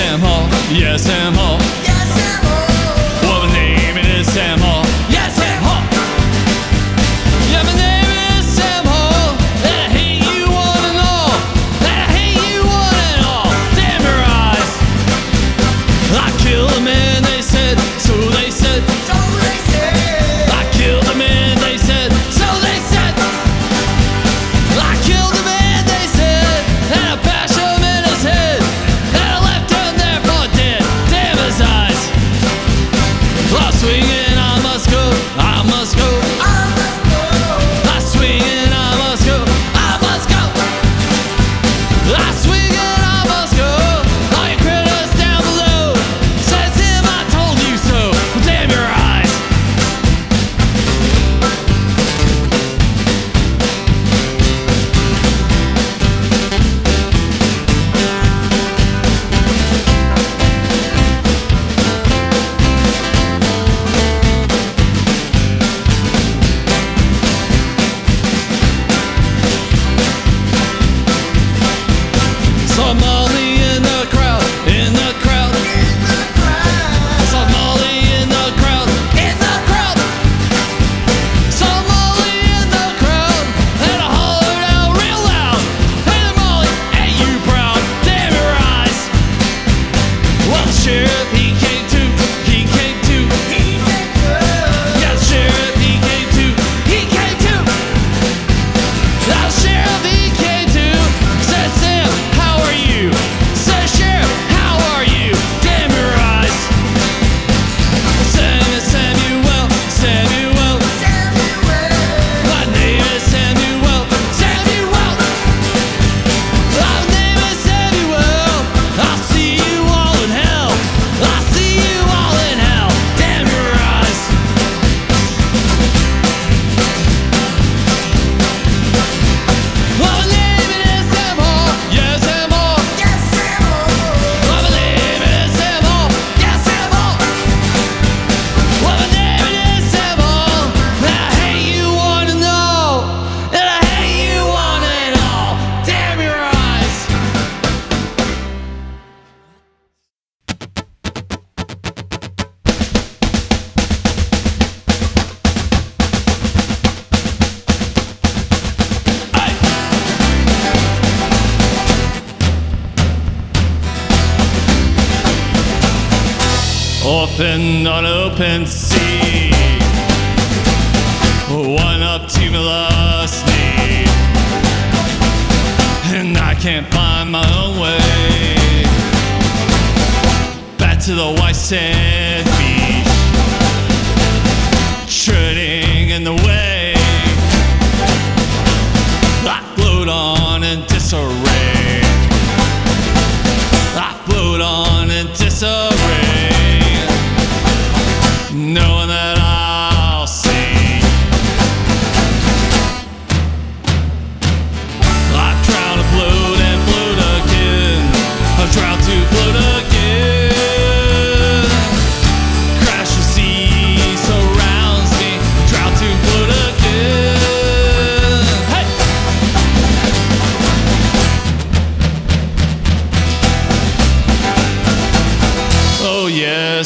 Sam Hall, yes, Sam Hall. open, unopened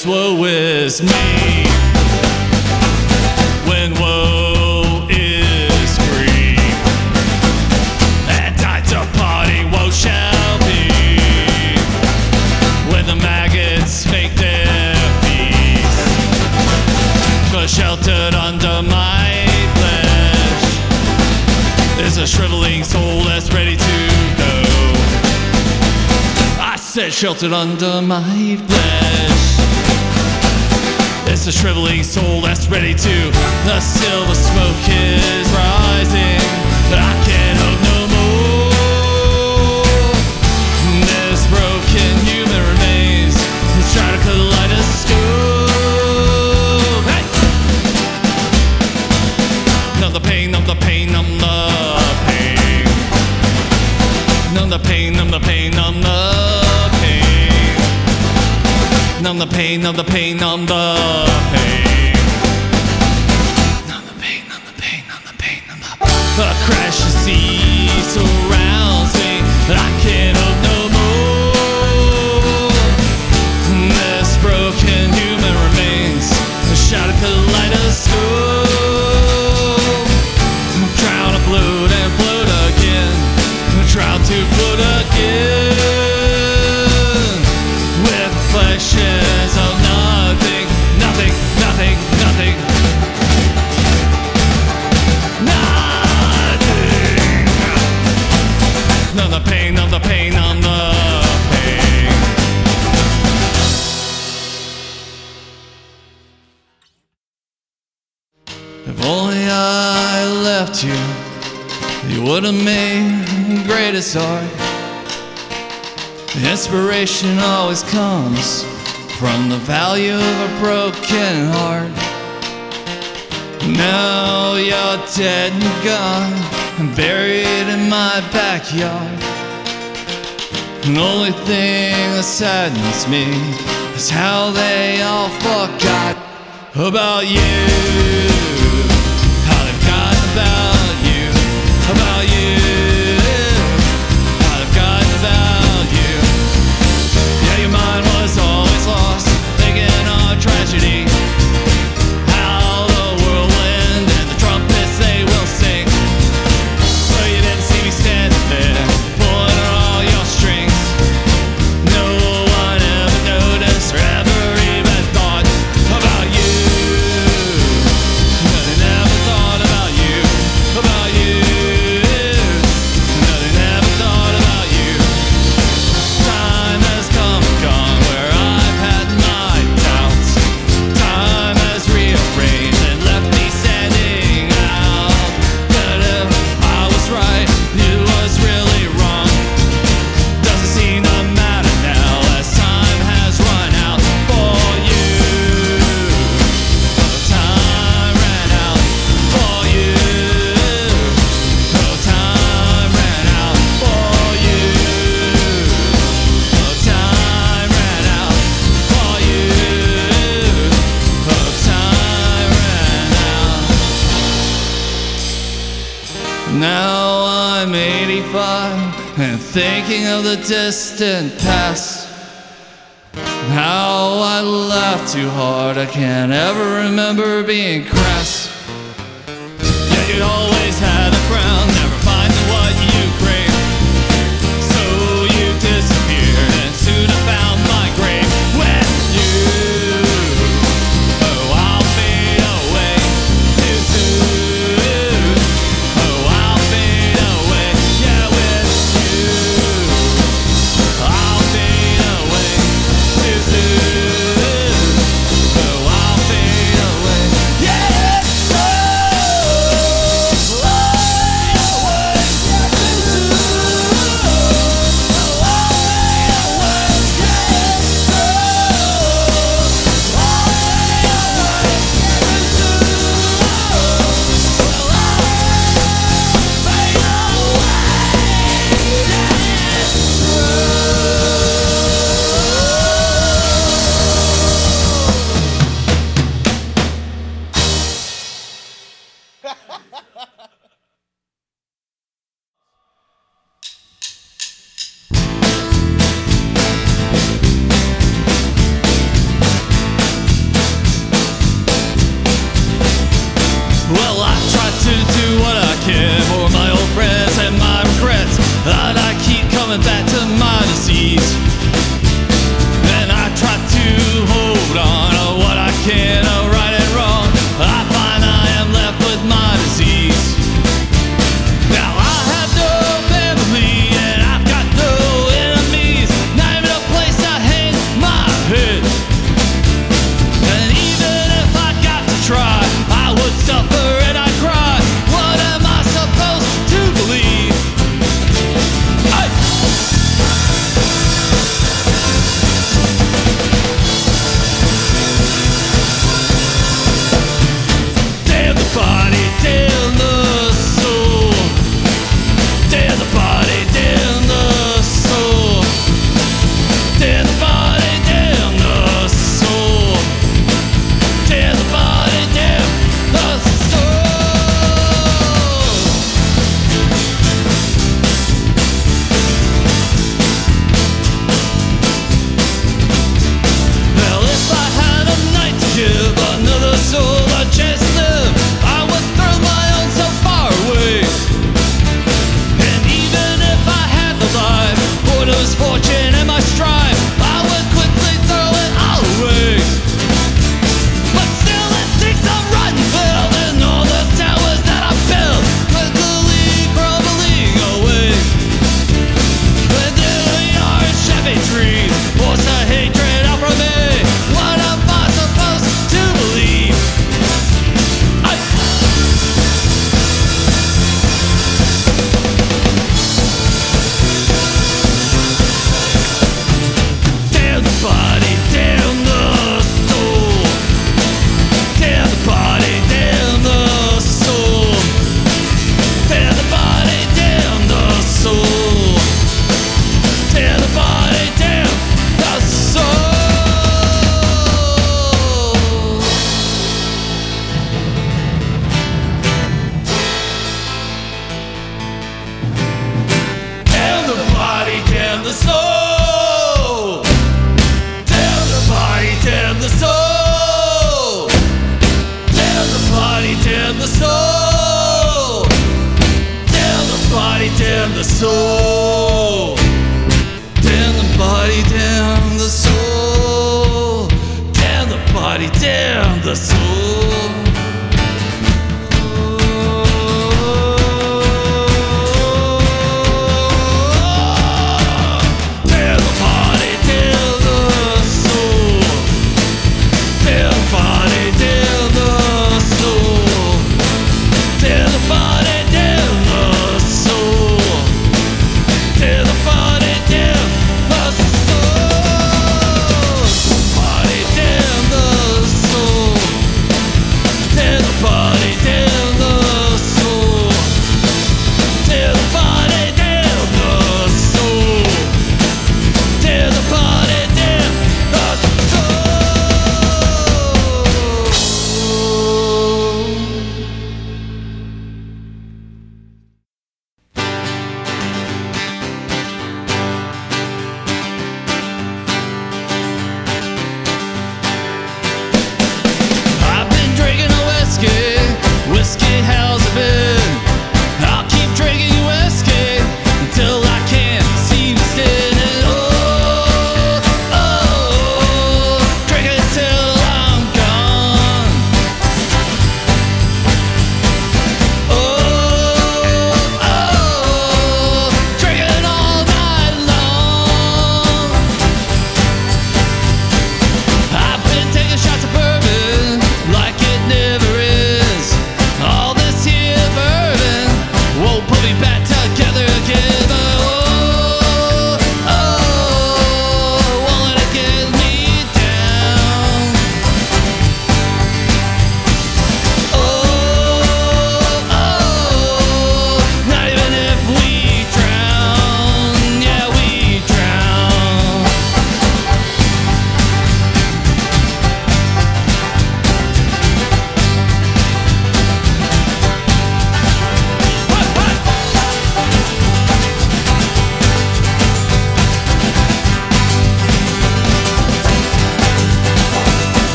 Yes, woe is me. When woe is grief, and at to party woe shall be. When the maggots make their feast, cause sheltered under my flesh is a shriveling soul that's ready to go. I said sheltered under my flesh a shriveling soul that's ready to the silver smoking. the pain, on the pain, on the pain. On the pain, on the pain, on the pain, on the pain. A crash you see so You would have made the greatest art. Inspiration always comes from the value of a broken heart. Now you're dead and gone, and buried in my backyard. And the only thing that saddens me is how they all forgot about you. thinking of the distant past. How I laughed too hard, I can't ever remember being crass. Yeah, you know, I try to do what I can for my old friends and my regrets, but I keep coming back to my disease.